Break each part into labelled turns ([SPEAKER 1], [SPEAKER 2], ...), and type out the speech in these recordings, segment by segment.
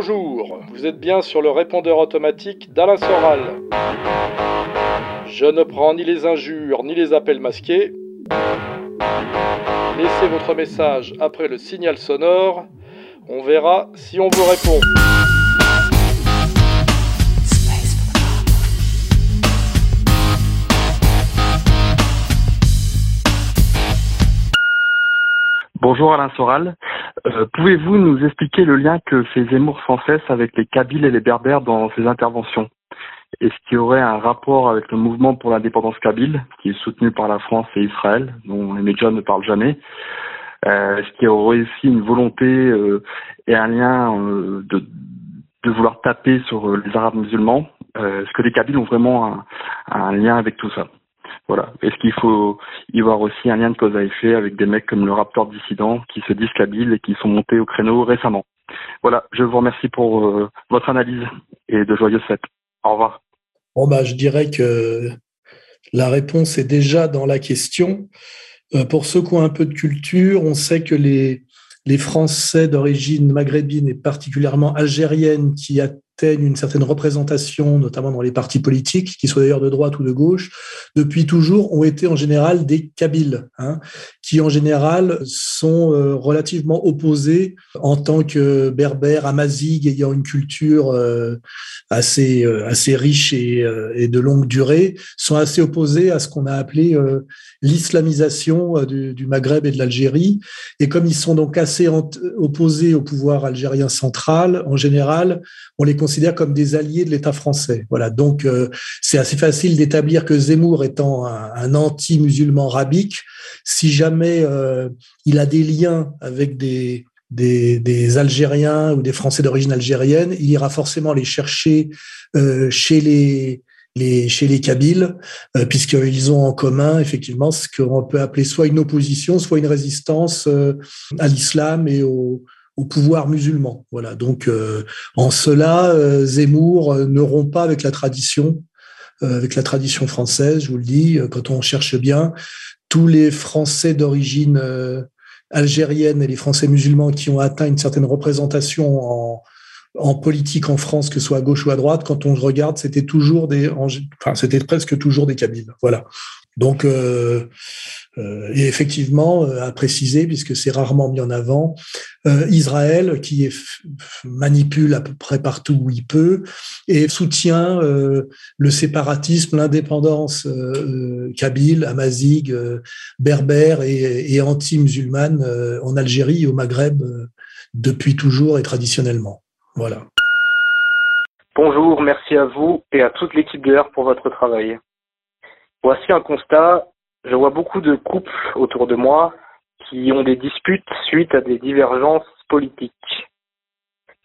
[SPEAKER 1] Bonjour, vous êtes bien sur le répondeur automatique d'Alain Soral. Je ne prends ni les injures ni les appels masqués. Laissez votre message après le signal sonore. On verra si on vous répond.
[SPEAKER 2] Bonjour Alain Soral. Euh, pouvez-vous nous expliquer le lien que fait Zemmour sans cesse avec les Kabyles et les Berbères dans ses interventions? Est-ce qu'il y aurait un rapport avec le mouvement pour l'indépendance kabyle, qui est soutenu par la France et Israël, dont les médias ne parlent jamais? Euh, Est-ce qu'il y aurait aussi une volonté euh, et un lien de, de vouloir taper sur les Arabes musulmans? Est-ce que les Kabyles ont vraiment un lien avec tout ça? Voilà. Est-ce qu'il faut y voir aussi un lien de cause à effet avec des mecs comme le Raptor dissident qui se disent et qui sont montés au créneau récemment? Voilà, je vous remercie pour euh, votre analyse et de joyeuses fêtes. Au revoir.
[SPEAKER 3] Bon bah, je dirais que la réponse est déjà dans la question. Euh, pour ceux qui ont un peu de culture, on sait que les, les Français d'origine maghrébine et particulièrement algérienne qui, une certaine représentation, notamment dans les partis politiques, qu'ils soient d'ailleurs de droite ou de gauche, depuis toujours ont été en général des Kabyles, hein, qui en général sont euh, relativement opposés en tant que berbères, amazigh, ayant une culture euh, assez euh, assez riche et, et, de longue durée, sont assez opposés à ce qu'on a appelé l'islamisation du, du, Maghreb et de l'Algérie. Et comme ils sont donc assez opposés au pouvoir algérien central, en général, on les considère comme des alliés de l'État français. Voilà, donc euh, c'est assez facile d'établir que Zemmour étant un, anti-musulman rabique, si jamais euh, il a des liens avec des, des, Algériens ou des Français d'origine algérienne, il ira forcément les chercher euh, chez les les, chez les Kabyles, puisqu'ils ont en commun effectivement ce qu'on peut appeler soit une opposition, soit une résistance à l'islam et au, au pouvoir musulman. Voilà. Donc, euh, en cela, euh, Zemmour euh, ne rompt pas avec la tradition, avec la tradition française. Je vous le dis, quand on cherche bien, tous les Français d'origine algérienne et les Français musulmans qui ont atteint une certaine représentation en, en politique en France, que ce soit à gauche ou à droite, quand on regarde, c'était toujours des, enfin, c'était presque toujours des Kabyles. Voilà. Donc, euh, euh, et effectivement, euh, à préciser, puisque c'est rarement mis en avant, Israël, qui est, manipule à peu près partout où il peut, et soutient le séparatisme, l'indépendance kabyle, amazigh, berbère et, et anti-musulmane en Algérie et au Maghreb depuis toujours et traditionnellement. Voilà.
[SPEAKER 4] Bonjour, merci à vous et à toute l'équipe de R pour votre travail. Voici un constat. Je vois beaucoup de couples autour de moi qui ont des disputes suite à des divergences politiques.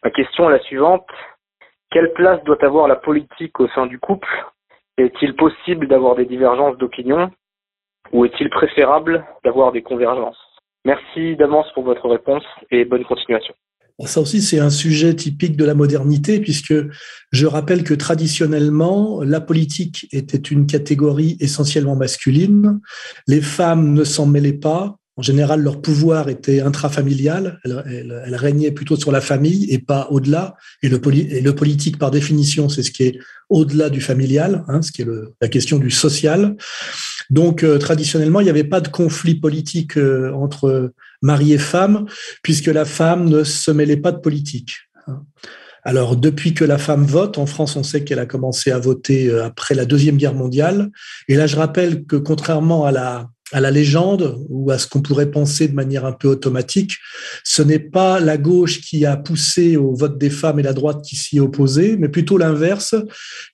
[SPEAKER 4] Ma question est la suivante. Quelle place doit avoir la politique au sein du couple? Est-il possible d'avoir des divergences d'opinion? Ou est-il préférable d'avoir des convergences? Merci d'avance pour votre réponse et bonne continuation.
[SPEAKER 3] Ça aussi, c'est un sujet typique de la modernité, puisque je rappelle que traditionnellement, la politique était une catégorie essentiellement masculine. Les femmes ne s'en mêlaient pas. En général, leur pouvoir était intrafamilial. Elle, régnait plutôt sur la famille et pas au-delà. Et le, politique, par définition, c'est ce qui est au-delà du familial, hein, ce qui est la question du social. Donc, euh, traditionnellement, il n'y avait pas de conflit politique euh, entre mari et femme, puisque la femme ne se mêlait pas de politique. Hein. Alors, depuis que la femme vote, en France, on sait qu'elle a commencé à voter euh, après la Deuxième Guerre mondiale. Et là, je rappelle que contrairement à la, à la légende ou à ce qu'on pourrait penser de manière un peu automatique, ce n'est pas la gauche qui a poussé au vote des femmes et la droite qui s'y est opposée, mais plutôt l'inverse,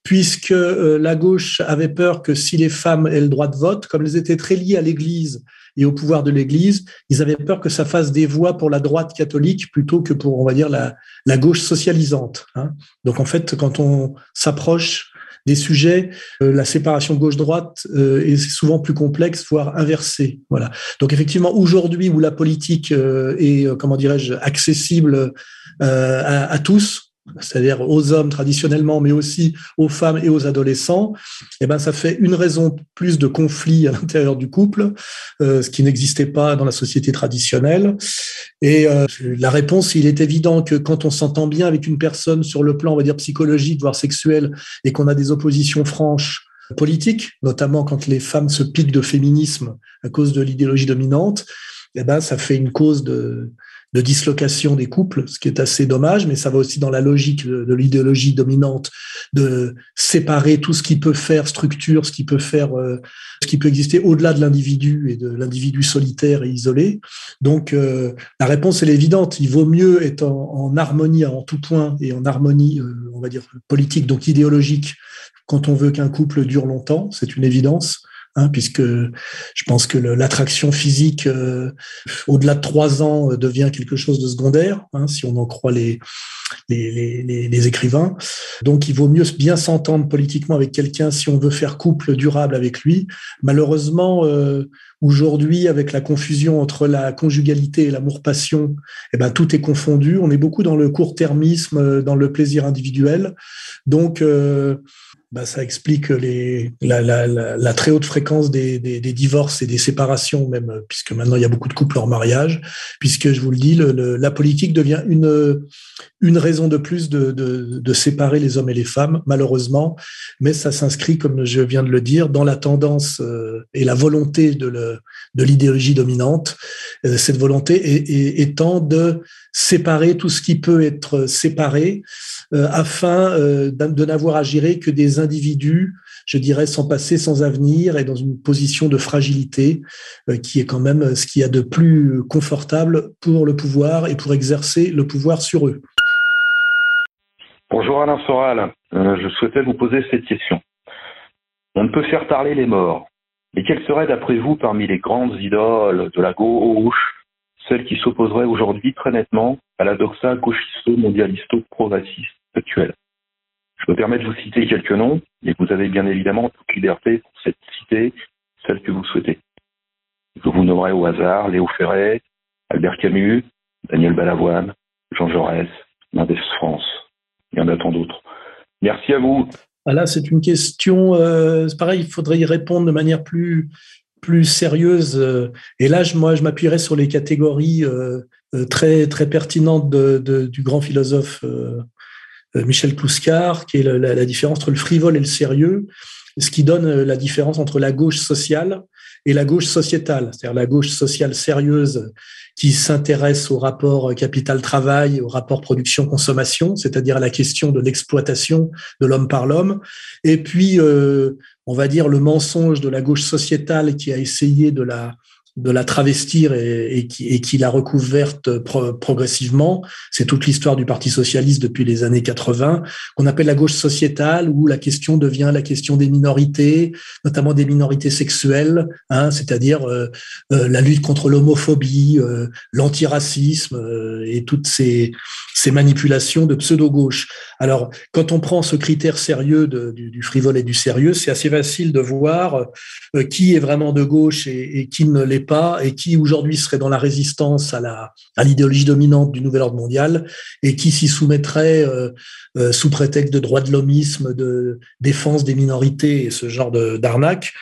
[SPEAKER 3] puisque euh, la gauche avait peur que si les femmes aient le droit de vote, comme elles étaient très liées à l'Église et au pouvoir de l'Église, ils avaient peur que ça fasse des voix pour la droite catholique plutôt que pour, on va dire, la, gauche socialisante. Hein. Donc en fait, quand on s'approche des sujets, euh, la séparation gauche-droite euh, est souvent plus complexe, voire inversée. Voilà. Donc effectivement, aujourd'hui où la politique euh, est, comment dirais-je, accessible à, à, tous, c'est-à-dire aux hommes traditionnellement, mais aussi aux femmes et aux adolescents, eh ben ça fait une raison plus de conflit à l'intérieur du couple, euh, ce qui n'existait pas dans la société traditionnelle. Et euh, la réponse, il est évident que quand on s'entend bien avec une personne sur le plan, on va dire psychologique, voire sexuel, et qu'on a des oppositions franches politiques, notamment quand les femmes se piquent de féminisme à cause de l'idéologie dominante, eh ben ça fait une cause de de dislocation des couples, ce qui est assez dommage, mais ça va aussi dans la logique de, l'idéologie dominante de séparer tout ce qui peut faire structure, ce qui peut faire, euh, ce qui peut exister au-delà de l'individu et de l'individu solitaire et isolé. Donc euh, la réponse est évidente. Il vaut mieux être en, harmonie en tout point et en harmonie, euh, on va dire politique, donc idéologique, quand on veut qu'un couple dure longtemps, c'est une évidence. Hein, puisque je pense que l'attraction physique euh, au-delà de trois ans euh, devient quelque chose de secondaire, hein, si on en croit les, les, écrivains. Donc il vaut mieux bien s'entendre politiquement avec quelqu'un si on veut faire couple durable avec lui. Malheureusement, euh, aujourd'hui, avec la confusion entre la conjugalité et l'amour-passion, eh ben, tout est confondu. On est beaucoup dans le court-termisme, dans le plaisir individuel. Donc, bah, ça explique les, la, la, la, très haute fréquence des, des, des, divorces et des séparations, même puisque maintenant il y a beaucoup de couples en mariage, puisque je vous le dis, le, la politique devient une, une raison de plus de, de, de, séparer les hommes et les femmes, malheureusement, mais ça s'inscrit, comme je viens de le dire, dans la tendance euh, et la volonté de, le, de l'idéologie dominante, euh, cette volonté étant de séparer tout ce qui peut être séparé afin euh, de n'avoir à gérer que des individus, je dirais, sans passé, sans avenir et dans une position de fragilité euh, qui est quand même ce qu'il y a de plus confortable pour le pouvoir et pour exercer le pouvoir sur eux.
[SPEAKER 5] Bonjour Alain Soral, je souhaitais vous poser cette question. On ne peut faire parler les morts, mais quelles seraient d'après vous parmi les grandes idoles de la gauche celles qui s'opposeraient aujourd'hui très nettement à la doxa gauchisto-mondialisto-progressiste Je me permets de vous citer quelques noms, et vous avez bien évidemment toute liberté pour cette citer celle que vous souhaitez. Je vous nommerai au hasard Léo Ferret, Albert Camus, Daniel Balavoine, Jean Jaurès, Mendes France. Il y en a tant d'autres. Merci à vous.
[SPEAKER 3] Ah là, c'est une question, euh, pareil, il faudrait y répondre de manière plus, plus sérieuse. Euh, et là, je, moi, je m'appuierais sur les catégories euh, très, très pertinentes du grand philosophe euh, Michel Plouscar, qui est la, différence entre le frivole et le sérieux, ce qui donne euh, la différence entre la gauche sociale et la gauche sociétale, c'est-à-dire la gauche sociale sérieuse qui s'intéresse au rapport capital-travail, au rapport production-consommation, c'est-à-dire la question de l'exploitation de l'homme par l'homme, et puis, euh, on va dire, le mensonge de la gauche sociétale qui a essayé de la de la travestir et, qui, la recouverte progressivement. C'est toute l'histoire du Parti socialiste depuis les années 80, qu'on appelle la gauche sociétale, où la question devient la question des minorités, notamment des minorités sexuelles, hein, c'est-à-dire euh, euh, la lutte contre l'homophobie, euh, l'antiracisme et toutes ces, ces manipulations de pseudo-gauche. Alors, quand on prend ce critère sérieux du, du, frivole et du sérieux, c'est assez facile de voir qui est vraiment de gauche et, et qui ne l'est et qui aujourd'hui serait dans la résistance à la à l'idéologie dominante du nouvel ordre mondial et qui s'y soumettrait euh, euh, sous prétexte de droit de l'homisme, de défense des minorités et ce genre d'arnaque.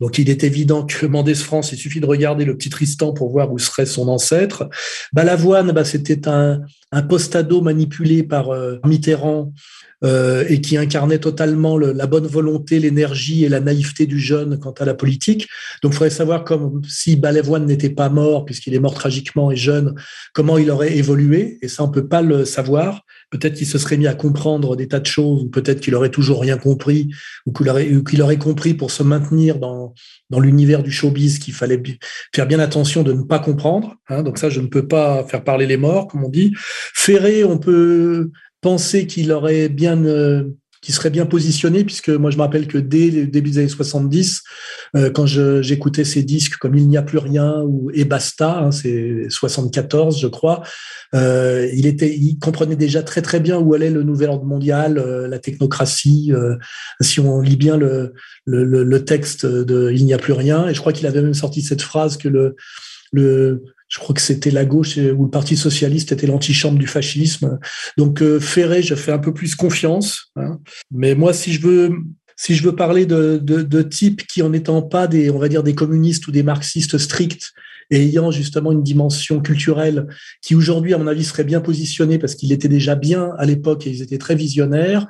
[SPEAKER 3] Donc il est évident que Mendès France, il suffit de regarder le petit Tristan pour voir où serait son ancêtre. Balavoine, bah, c'était un, un postado manipulé par euh, Mitterrand euh, et qui incarnait totalement la bonne volonté, l'énergie et la naïveté du jeune quant à la politique. Donc, il faudrait savoir comme si Balavoine n'était pas mort, puisqu'il est mort tragiquement et jeune, comment il aurait évolué. Et ça, on peut pas le savoir. Peut-être qu'il se serait mis à comprendre des tas de choses, ou peut-être qu'il aurait toujours rien compris, ou qu'il aurait, compris pour se maintenir dans, dans l'univers du showbiz qu'il fallait faire bien attention de ne pas comprendre. Hein. donc ça, je ne peux pas faire parler les morts, comme on dit. Ferré, on peut penser qu'il aurait bien euh, serait bien positionné, puisque moi je me rappelle que dès le début des années 70, euh, quand j'écoutais ces disques comme Il n'y a plus rien ou Et basta, hein, c'est 74 je crois, euh, il était, il comprenait déjà très très bien où allait le nouvel ordre mondial, euh, la technocratie. Si on lit bien le, texte de Il n'y a plus rien, et je crois qu'il avait même sorti cette phrase que le le, je crois que c'était la gauche ou le Parti socialiste était l'antichambre du fascisme. Donc Ferré, je fais un peu plus confiance. Hein. Mais moi, si je veux si je veux parler de, de, de types qui en étant pas des, on va dire des communistes ou des marxistes stricts, et ayant justement une dimension culturelle qui aujourd'hui, à mon avis, serait bien positionnée parce qu'il était déjà bien à l'époque et ils étaient très visionnaires.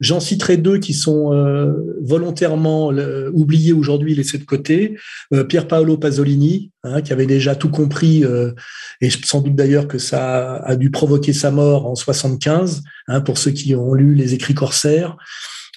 [SPEAKER 3] J'en citerai deux qui sont euh, volontairement oubliés aujourd'hui, laissés de côté. Euh, Pier Paolo Pasolini, hein, qui avait déjà tout compris, euh, et sans doute d'ailleurs que ça a dû provoquer sa mort en 75, hein, pour ceux qui ont lu les écrits corsaires.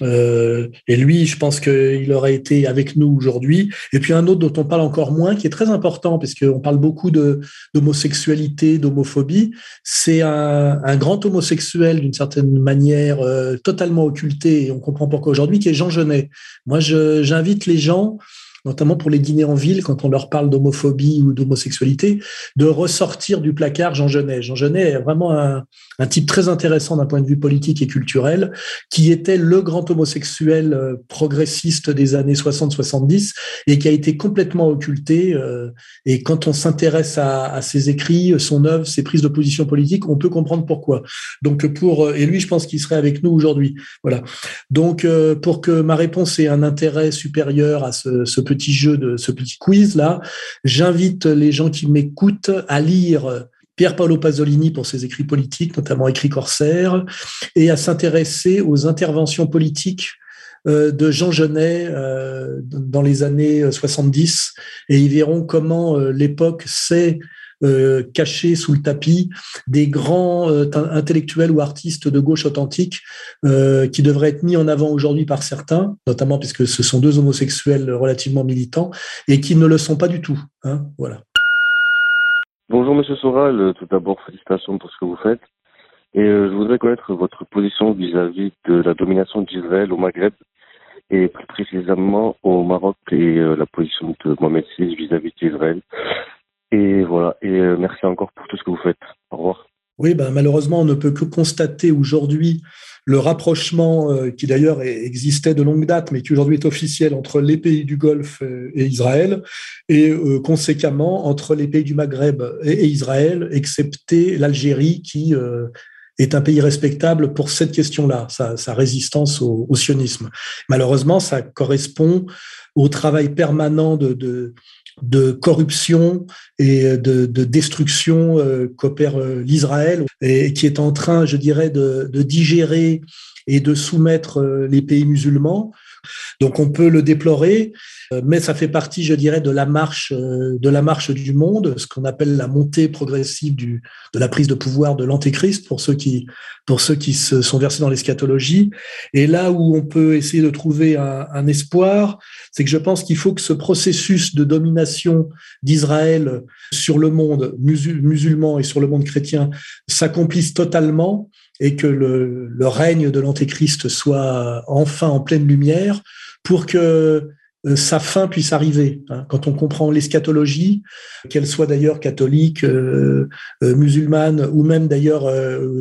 [SPEAKER 3] Euh, et lui, je pense qu'il aurait été avec nous aujourd'hui. Et puis un autre dont on parle encore moins, qui est très important, parce qu'on parle beaucoup d'homosexualité, d'homophobie. C'est un, un, grand homosexuel, d'une certaine manière, euh, totalement occulté, et on comprend pourquoi aujourd'hui, qui est Jean Genet. Moi, j'invite les gens notamment pour les dîners en ville, quand on leur parle d'homophobie ou d'homosexualité, de ressortir du placard Jean Genet. Jean Genet est vraiment un, un type très intéressant d'un point de vue politique et culturel, qui était le grand homosexuel euh, progressiste des années 60-70 et qui a été complètement occulté. Euh, et quand on s'intéresse à, ses écrits, son œuvre, ses prises de position politique, on peut comprendre pourquoi. Donc pour euh, et lui, je pense qu'il serait avec nous aujourd'hui. Voilà. Donc pour que ma réponse ait un intérêt supérieur à ce, ce petit jeu de ce petit quiz là, j'invite les gens qui m'écoutent à lire Pierre Paolo Pasolini pour ses écrits politiques, notamment écrits corsaires, et à s'intéresser aux interventions politiques euh, de Jean Genet euh, dans les années 70, et ils verront comment euh, l'époque s'est caché sous le tapis des grands intellectuels ou artistes de gauche authentique qui devraient être mis en avant aujourd'hui par certains, notamment puisque ce sont deux homosexuels relativement militants, et qui ne le sont pas du tout. Hein, voilà.
[SPEAKER 6] Bonjour Monsieur Soral, euh, tout d'abord félicitations pour ce que vous faites. Et euh, je voudrais connaître votre position vis-à-vis de la domination d'Israël au Maghreb et plus précisément au Maroc et euh, la position de Mohamed VI vis-à-vis d'Israël. Et voilà, et merci encore pour tout ce que vous faites. Au revoir.
[SPEAKER 3] Oui, ben, malheureusement, on ne peut que constater aujourd'hui le rapprochement euh, qui d'ailleurs existait de longue date, mais qui aujourd'hui est officiel entre les pays du Golfe euh, et Israël, et euh, conséquemment entre les pays du Maghreb et, Israël, excepté l'Algérie qui est un pays respectable pour cette question-là, sa, résistance au, sionisme. Malheureusement, ça correspond au travail permanent de de corruption et de, destruction euh, qu'opère euh, l'Israël et qui est en train, je dirais, de, digérer et de soumettre euh, les pays musulmans. Donc on peut le déplorer, mais ça fait partie, je dirais, de la marche, de la marche du monde, ce qu'on appelle la montée progressive de la prise de pouvoir de l'antéchrist pour ceux qui, pour ceux qui se sont versés dans l'eschatologie. Et là où on peut essayer de trouver un espoir, c'est que je pense qu'il faut que ce processus de domination d'Israël sur le monde musulman et sur le monde chrétien s'accomplisse totalement et que le, règne de l'Antéchrist soit enfin en pleine lumière pour que euh, sa fin puisse arriver. Hein. Quand on comprend l'eschatologie, qu'elle soit d'ailleurs catholique, euh, euh, musulmane ou même d'ailleurs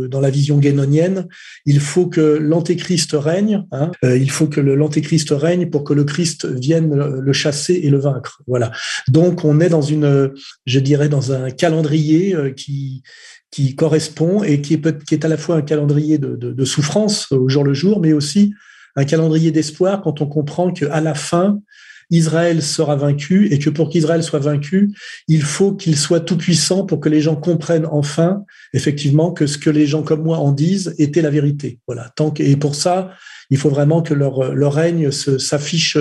[SPEAKER 3] dans la vision guénonienne, il faut que l'antéchrist règne. Hein. il faut que l'antéchrist règne pour que le Christ vienne le chasser et le vaincre. Voilà. Donc on est dans une, je dirais, dans un calendrier qui qui correspond et qui est, qui est à la fois un calendrier de, souffrance au jour le jour, mais aussi un calendrier d'espoir quand on comprend qu'à la fin, Israël sera vaincu et que pour qu'Israël soit vaincu, il faut qu'il soit tout puissant pour que les gens comprennent enfin effectivement que ce que les gens comme moi en disent était la vérité. Voilà. Tant et pour ça, il faut vraiment que leur, leur règne s'affiche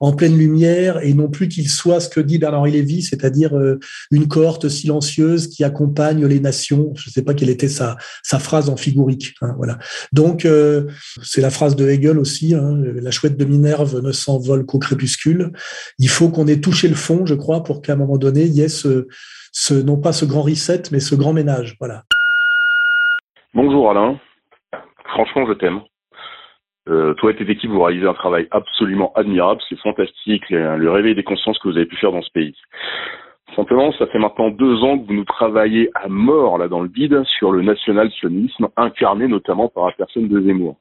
[SPEAKER 3] en pleine lumière et non plus qu'il soit ce que dit Bernard-Henri Lévy, c'est-à-dire euh, une cohorte silencieuse qui accompagne les nations. Je ne sais pas quelle était sa, phrase en figurique. Hein, voilà. Donc, euh, c'est la phrase de Hegel aussi, hein, la chouette de Minerve ne s'envole qu'au crépuscule. Il faut qu'on ait touché le fond, je crois, pour qu'à un moment donné, il y ait ce, ce, non pas ce grand reset, mais ce grand ménage. Voilà.
[SPEAKER 6] Bonjour Alain. Franchement, je t'aime. Toi et tes équipes, vous réalisez un travail absolument admirable. C'est fantastique, le réveil des consciences que vous avez pu faire dans ce pays. Simplement, ça fait maintenant deux ans que vous nous travaillez à mort là dans le vide sur le national-sionisme, incarné notamment par la personne de Zemmour.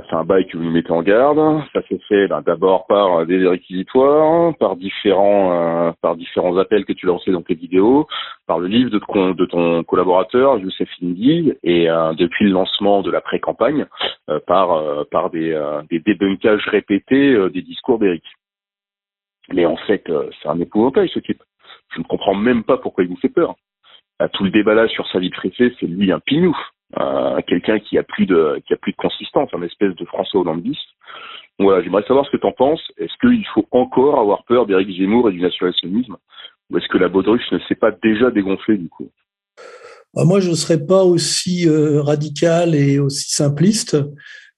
[SPEAKER 7] Ça fait un bail que vous nous mettez en garde. Ça s'est fait ben, d'abord par des réquisitoires, par différents euh, par différents appels que tu lançais dans tes vidéos, par le livre de ton, collaborateur Youssef Indy et euh, depuis le lancement de la pré-campagne euh, par des débunkages répétés des discours d'Éric. Mais en fait, c'est un épouvantail ce type. Je ne comprends même pas pourquoi il vous fait peur. tout le débat là sur sa vie préfet, c'est lui un pignouf quelqu'un qui a plus de qui a plus de consistance, un espèce de François Hollande. Voilà, j'aimerais savoir ce que tu en penses. Est-ce qu'il faut encore avoir peur d'Éric Zemmour et du nationalisme? Ou est-ce que la baudruche ne s'est pas déjà dégonflée du coup?
[SPEAKER 3] Bah, Moi, je ne serais pas aussi euh, radical et aussi simpliste.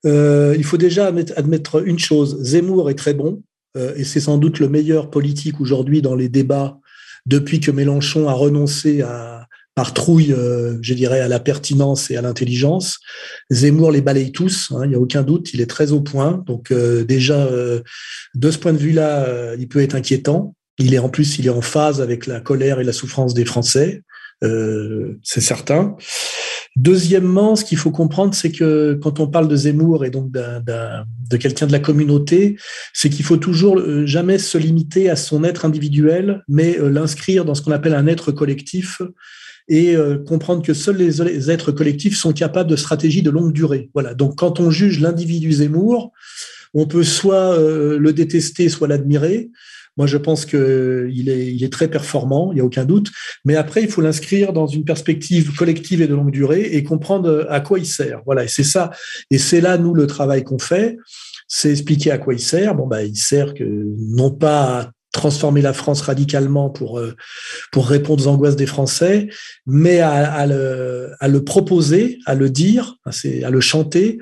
[SPEAKER 3] Euh, il faut déjà admettre, une chose Zemmour est très bon euh, et c'est sans doute le meilleur politique aujourd'hui dans les débats depuis que Mélenchon a renoncé à, par trouille, euh, je dirais, à la pertinence et à l'intelligence. Zemmour les balaye tous, hein, il n'y a aucun doute, il est très au point. Donc euh, déjà, euh, de ce point de vue-là, il peut être inquiétant. Il est en plus, il est en phase avec la colère et la souffrance des Français. c'est certain. Deuxièmement, ce qu'il faut comprendre, c'est que quand on parle de Zemmour et donc de quelqu'un de la communauté, c'est qu'il faut toujours jamais se limiter à son être individuel, mais l'inscrire dans ce qu'on appelle un être collectif et euh, comprendre que seuls les, êtres collectifs sont capables de stratégies de longue durée. Voilà. Donc, quand on juge l'individu Zemmour, on peut soit euh, le détester, soit l'admirer. Moi, je pense qu'il est, il est très performant, il n'y a aucun doute. Mais après, il faut l'inscrire dans une perspective collective et de longue durée et comprendre à quoi il sert. Voilà, et c'est ça. Et c'est là, nous, le travail qu'on fait, c'est expliquer à quoi il sert. Bon, bah, il sert que non pas transformer la France radicalement pour euh, pour répondre aux angoisses des Français, mais à, le, à le proposer, à le dire, à le chanter,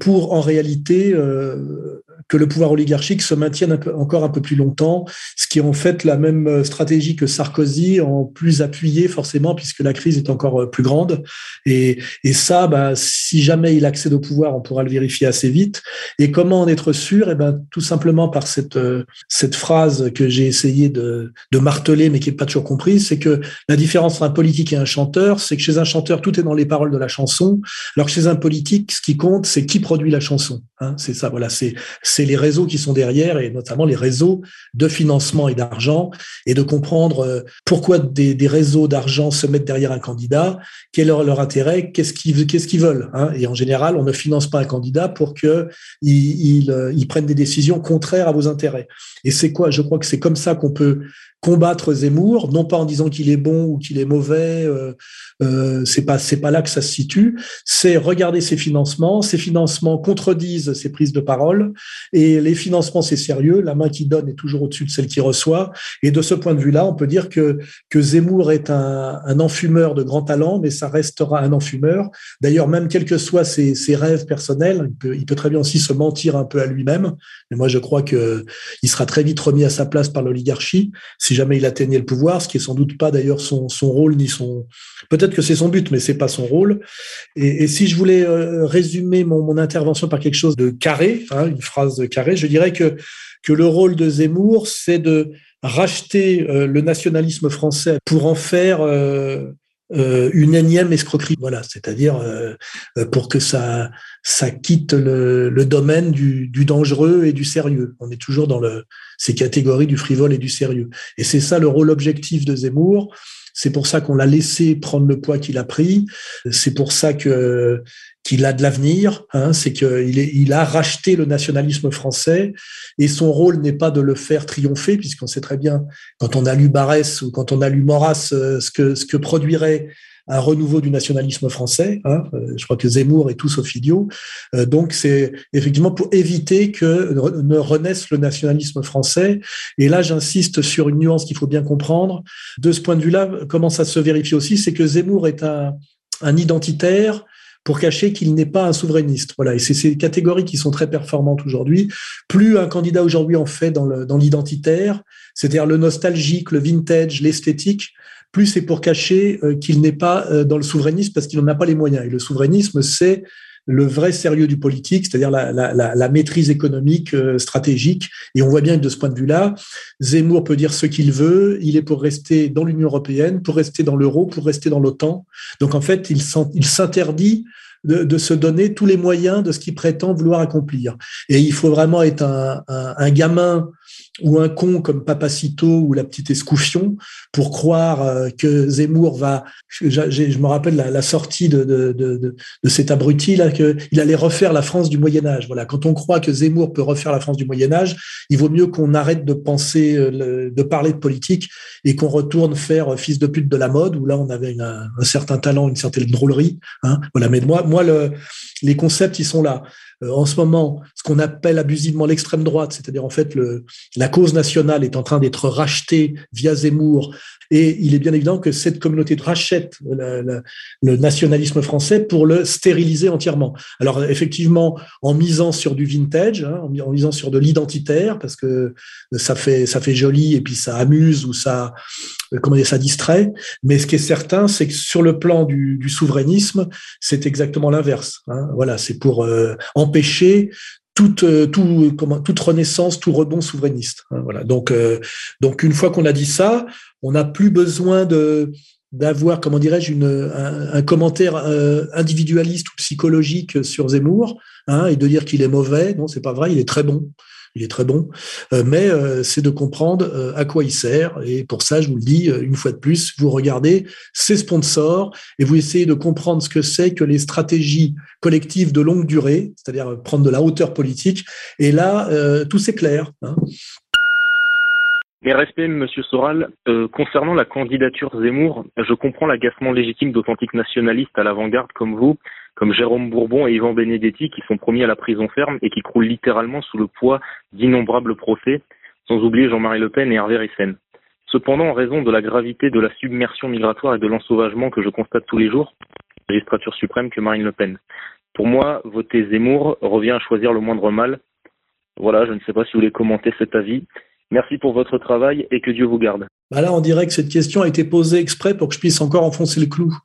[SPEAKER 3] pour en réalité euh, que le pouvoir oligarchique se maintienne encore un peu plus longtemps, ce qui est en fait la même euh, stratégie que Sarkozy, en plus appuyé forcément, puisque la crise est encore euh, plus grande. Et, et ça, bah, si jamais il accède au pouvoir, on pourra le vérifier assez vite. Et comment en être sûr? Eh ben, tout simplement par cette, euh, cette phrase que j'ai essayé de, de marteler, mais qui n'est pas toujours comprise, c'est que la différence entre un politique et un chanteur, c'est que chez un chanteur, tout est dans les paroles de la chanson, alors que chez un politique, ce qui compte, c'est qui produit la chanson. Hein, c'est ça, voilà, c'est les réseaux qui sont derrière et notamment les réseaux de financement et d'argent et de comprendre euh, pourquoi des, réseaux d'argent se mettent derrière un candidat, quel est leur, intérêt, qu'est-ce qu'ils veulent. Hein. Et en général, on ne finance pas un candidat pour que il, il, euh, prenne des décisions contraires à vos intérêts. Et c'est quoi Je crois que c'est comme ça qu'on peut combattre Zemmour, non pas en disant qu'il est bon ou qu'il est mauvais, euh, euh, c'est pas c'est pas là que ça se situe. C'est regarder ses financements. Ses financements contredisent ses prises de parole et les financements c'est sérieux. La main qui donne est toujours au-dessus de celle qui reçoit. Et de ce point de vue-là, on peut dire que que Zemmour est un, un enfumeur de grand talent, mais ça restera un enfumeur. D'ailleurs, même quels que soient ses, ses rêves personnels, il peut, très bien aussi se mentir un peu à lui-même. Mais moi, je crois que il sera très vite remis à sa place par l'oligarchie jamais il atteignait le pouvoir, ce qui est sans doute pas d'ailleurs son, rôle ni son. Peut-être que c'est son but, mais c'est pas son rôle. Et, si je voulais euh, résumer mon, intervention par quelque chose de carré, hein, une phrase de carré, je dirais que que le rôle de Zemmour, c'est de racheter euh, le nationalisme français pour en faire euh, une énième escroquerie. Voilà, c'est-à-dire pour que ça ça quitte le, domaine du, du, dangereux et du sérieux. On est toujours dans le, ces catégories du frivole et du sérieux. Et c'est ça le rôle objectif de Zemmour. C'est pour ça qu'on l'a laissé prendre le poids qu'il a pris. C'est pour ça que qu'il a de l'avenir. Hein. c'est qu'il il a racheté le nationalisme français et son rôle n'est pas de le faire triompher, puisqu'on sait très bien quand on a lu Barès ou quand on a lu Maurras euh, ce que ce que produirait un renouveau du nationalisme français. Hein. Euh, je crois que Zemmour est tout idiot. Euh, donc c'est effectivement pour éviter que ne renaisse le nationalisme français. Et là, j'insiste sur une nuance qu'il faut bien comprendre. De ce point de vue-là, comment ça se vérifie aussi, c'est que Zemmour est un, un identitaire pour cacher qu'il n'est pas un souverainiste. Voilà, et c'est ces catégories qui sont très performantes aujourd'hui. Plus un candidat aujourd'hui en fait dans l'identitaire, c'est-à-dire le nostalgique, le vintage, l'esthétique, plus c'est pour cacher euh, qu'il n'est pas euh, dans le souverainisme parce qu'il n'en a pas les moyens. Et le souverainisme, c'est le vrai sérieux du politique, c'est-à-dire la, maîtrise économique euh, stratégique. Et on voit bien que de ce point de vue-là, Zemmour peut dire ce qu'il veut. Il est pour rester dans l'Union européenne, pour rester dans l'euro, pour rester dans l'OTAN. Donc en fait, il s'interdit de, se donner tous les moyens de ce qu'il prétend vouloir accomplir. Et il faut vraiment être un gamin ou un con comme Papacito ou la petite Escouffion pour croire euh, que Zemmour va. Je, me rappelle la, sortie de, de, de, de, cet abruti là qu'il allait refaire la France du Moyen Âge. Voilà, quand on croit que Zemmour peut refaire la France du Moyen Âge, il vaut mieux qu'on arrête de penser, euh, de parler de politique et qu'on retourne faire fils de pute de la mode où là on avait un, certain talent, une certaine drôlerie. Hein, voilà, mais moi, moi le, les concepts ils sont là. Euh, en ce moment ce qu'on appelle abusivement l'extrême droite, c'est-à-dire en fait le, la cause nationale est en train d'être rachetée via Zemmour, et il est bien évident que cette communauté rachète le, nationalisme français pour le stériliser entièrement. Alors effectivement, en misant sur du vintage, hein, en misant sur de l'identitaire, parce que ça fait ça fait joli et puis ça amuse ou ça comment dire ça distrait. Mais ce qui est certain, c'est que sur le plan du, du souverainisme, c'est exactement l'inverse. Hein. Voilà, c'est pour euh, empêcher toute, euh, toute renaissance, tout rebond souverainiste. Hein, euh, donc une fois qu'on a dit ça, on n'a plus besoin de d'avoir, comment dirais-je, un, un commentaire euh, individualiste ou psychologique sur Zemmour, hein, et de dire qu'il est mauvais. Non, c'est pas vrai. Il est très bon il est très bon, euh, mais euh, c'est de comprendre à quoi il sert. Et pour ça, je vous le dis une fois de plus, vous regardez ses sponsors et vous essayez de comprendre ce que c'est que les stratégies collectives de longue durée, c'est-à-dire prendre de la hauteur politique. Et là, tout s'éclaire. Hein.
[SPEAKER 8] Mes respects, Monsieur Soral. concernant la candidature Zemmour, je comprends l'agacement légitime d'authentiques nationalistes à l'avant-garde comme vous, comme Jérôme Bourbon et Yvan Benedetti qui sont promis à la prison ferme et qui croulent littéralement sous le poids d'innombrables procès, sans oublier Jean-Marie Le Pen et Hervé Ryssen. Cependant, en raison de la gravité de la submersion migratoire et de l'ensauvagement que je constate tous les jours, magistrature suprême que Marine Le Pen. Pour moi, voter Zemmour revient à choisir le moindre mal. Voilà, je ne sais pas si vous voulez commenter cet avis. Merci pour votre travail et que Dieu vous garde.
[SPEAKER 3] Bah là, on dirait que cette question a été posée exprès pour que je puisse encore enfoncer le clou.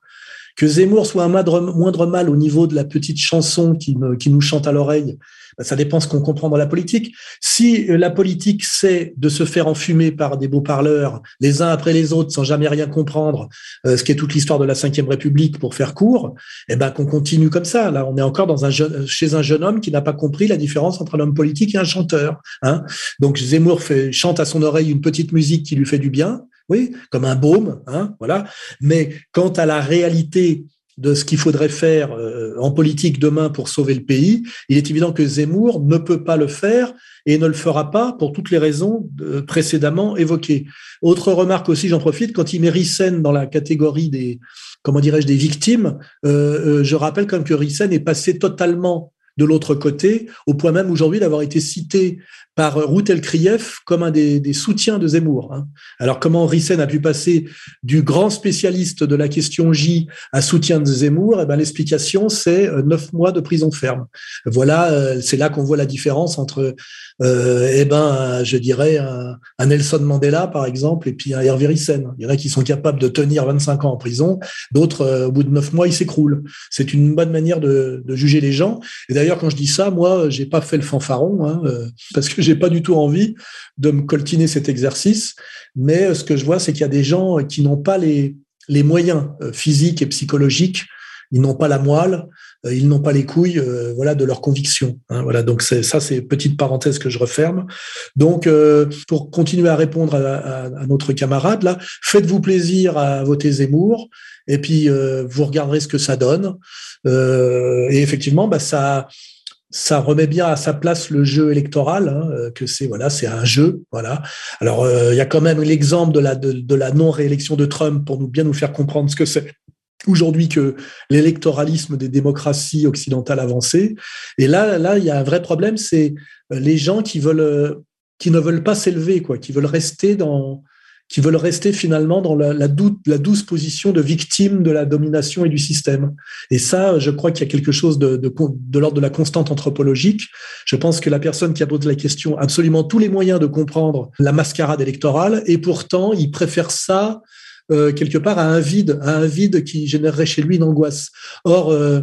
[SPEAKER 3] Que Zemmour soit un moindre, mal au niveau de la petite chanson qui, nous chante à l'oreille, ben, ça dépend ce qu'on comprend dans la politique. Si la politique c'est de se faire enfumer par des beaux parleurs, les uns après les autres, sans jamais rien comprendre, euh, ce qui est toute l'histoire de la Ve République pour faire court, eh ben qu'on continue comme ça. Là, on est encore chez un jeune homme qui n'a pas compris la différence entre un homme politique et un chanteur. Hein Donc Zemmour chante à son oreille une petite musique qui lui fait du bien, oui, comme un baume, hein, voilà. Mais quant à la réalité de ce qu'il faudrait faire euh, en politique demain pour sauver le pays, il est évident que Zemmour ne peut pas le faire et ne le fera pas pour toutes les raisons euh, précédemment évoquées. Autre remarque aussi, j'en profite, quand il met Rissen dans la catégorie des, comment dirais-je, des victimes, euh, je rappelle quand même que Rissen est passé totalement de l'autre côté, au point même aujourd'hui d'avoir été cité par Routel Krief comme un des, soutiens de Zemmour. Hein. Alors comment Rissen a pu passer du grand spécialiste de la question J à soutien de Zemmour? Eh ben l'explication c'est euh, neuf mois de prison ferme. Voilà, euh, c'est là qu'on voit la différence entre, euh, eh ben, je dirais un, Nelson Mandela par exemple et puis un Hervé Rissen. Il y en a qui sont capables de tenir 25 ans en prison, d'autres euh, au bout de neuf mois ils s'écroulent. C'est une bonne manière de, de, juger les gens. Et d'ailleurs quand je dis ça, moi j'ai pas fait le fanfaron hein, parce que j'ai pas du tout envie de me coltiner cet exercice, mais euh, ce que je vois, c'est qu'il y a des gens qui n'ont pas les, les moyens euh, physiques et psychologiques, ils n'ont pas la moelle, euh, ils n'ont pas les couilles, voilà, de leurs convictions. Hein, voilà, donc c'est ça, c'est petite parenthèse que je referme. Donc, pour continuer à répondre à, notre camarade là, faites-vous plaisir à voter Zemmour, et puis vous regarderez ce que ça donne. et effectivement, bah ça ça remet bien à sa place le jeu électoral, hein, euh, que c'est voilà, c'est un jeu, voilà. Alors euh, il y a quand même l'exemple de la de, la non réélection de Trump pour nous bien nous faire comprendre ce que c'est aujourd'hui que l'électoralisme des démocraties occidentales avancées. Et là là il y a un vrai problème, c'est euh, les gens qui veulent qui ne veulent pas s'élever quoi, qui veulent rester dans qui veulent rester finalement dans la, la, douce position de victime de la domination et du système. Et ça, je crois qu'il y a quelque chose de, de, de l'ordre de la constante anthropologique. Je pense que la personne qui a posé la question a absolument tous les moyens de comprendre la mascarade électorale, et pourtant, il préfère ça euh, quelque part à un vide, à un vide qui générerait chez lui une angoisse. Or, euh,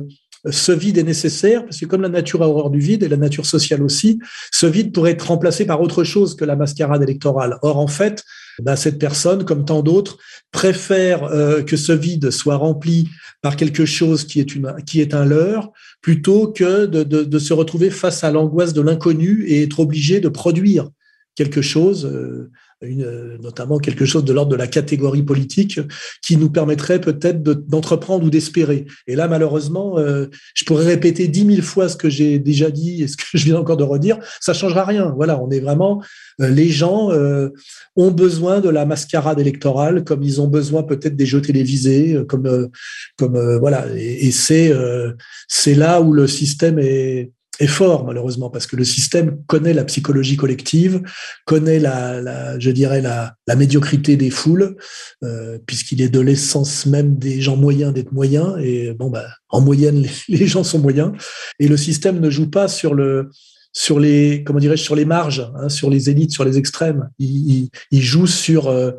[SPEAKER 3] ce vide est nécessaire parce que comme la nature a horreur du vide et la nature sociale aussi, ce vide pourrait être remplacé par autre chose que la mascarade électorale. Or, en fait, ben, cette personne, comme tant d'autres, préfère euh, que ce vide soit rempli par quelque chose qui est, une, qui est un leurre, plutôt que de, de, se retrouver face à l'angoisse de l'inconnu et être obligé de produire quelque chose euh, une, notamment quelque chose de l'ordre de la catégorie politique qui nous permettrait peut-être d'entreprendre ou d'espérer. Et là, malheureusement, euh, je pourrais répéter dix mille fois ce que j'ai déjà dit et ce que je viens encore de redire, ça changera rien. Voilà, on est vraiment euh, les gens euh, ont besoin de la mascarade électorale comme ils ont besoin peut-être des jeux télévisés, comme comme voilà. Et, c'est là où le système est est fort malheureusement parce que le système connaît la psychologie collective, connaît la, la je dirais la, la, médiocrité des foules, euh, puisqu'il est de l'essence même des gens moyens d'être moyens. Et bon bah en moyenne les, gens sont moyens. Et le système ne joue pas sur le sur les comment dirais-je sur les marges, hein, sur les élites, sur les extrêmes. Il, il, il joue sur euh,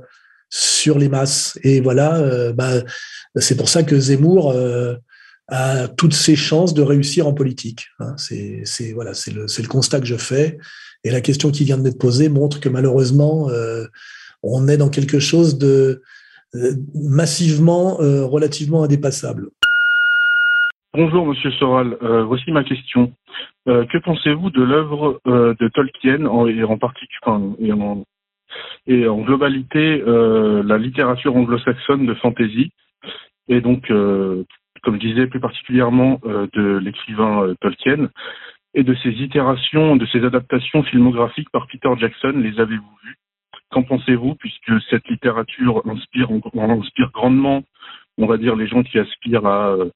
[SPEAKER 3] sur les masses. Et voilà euh, bah, c'est pour ça que Zemmour euh, a toutes ses chances de réussir en politique. Hein. C'est le, constat que je fais. Et la question qui vient d'être posée montre que malheureusement, euh, on est dans quelque chose de euh, massivement, euh, relativement indépassable.
[SPEAKER 9] Bonjour Monsieur Soral, voici ma question. Que pensez-vous de l'œuvre de Tolkien en, et en particulier et en globalité la littérature anglo-saxonne de fantasy? Et donc comme je disais plus particulièrement euh, de l'écrivain euh, Tolkien, et de ses itérations, de ses adaptations filmographiques par Peter Jackson, les avez-vous vues? Qu'en pensez-vous, puisque cette littérature inspire, inspire grandement, on va dire, les gens qui aspirent à euh,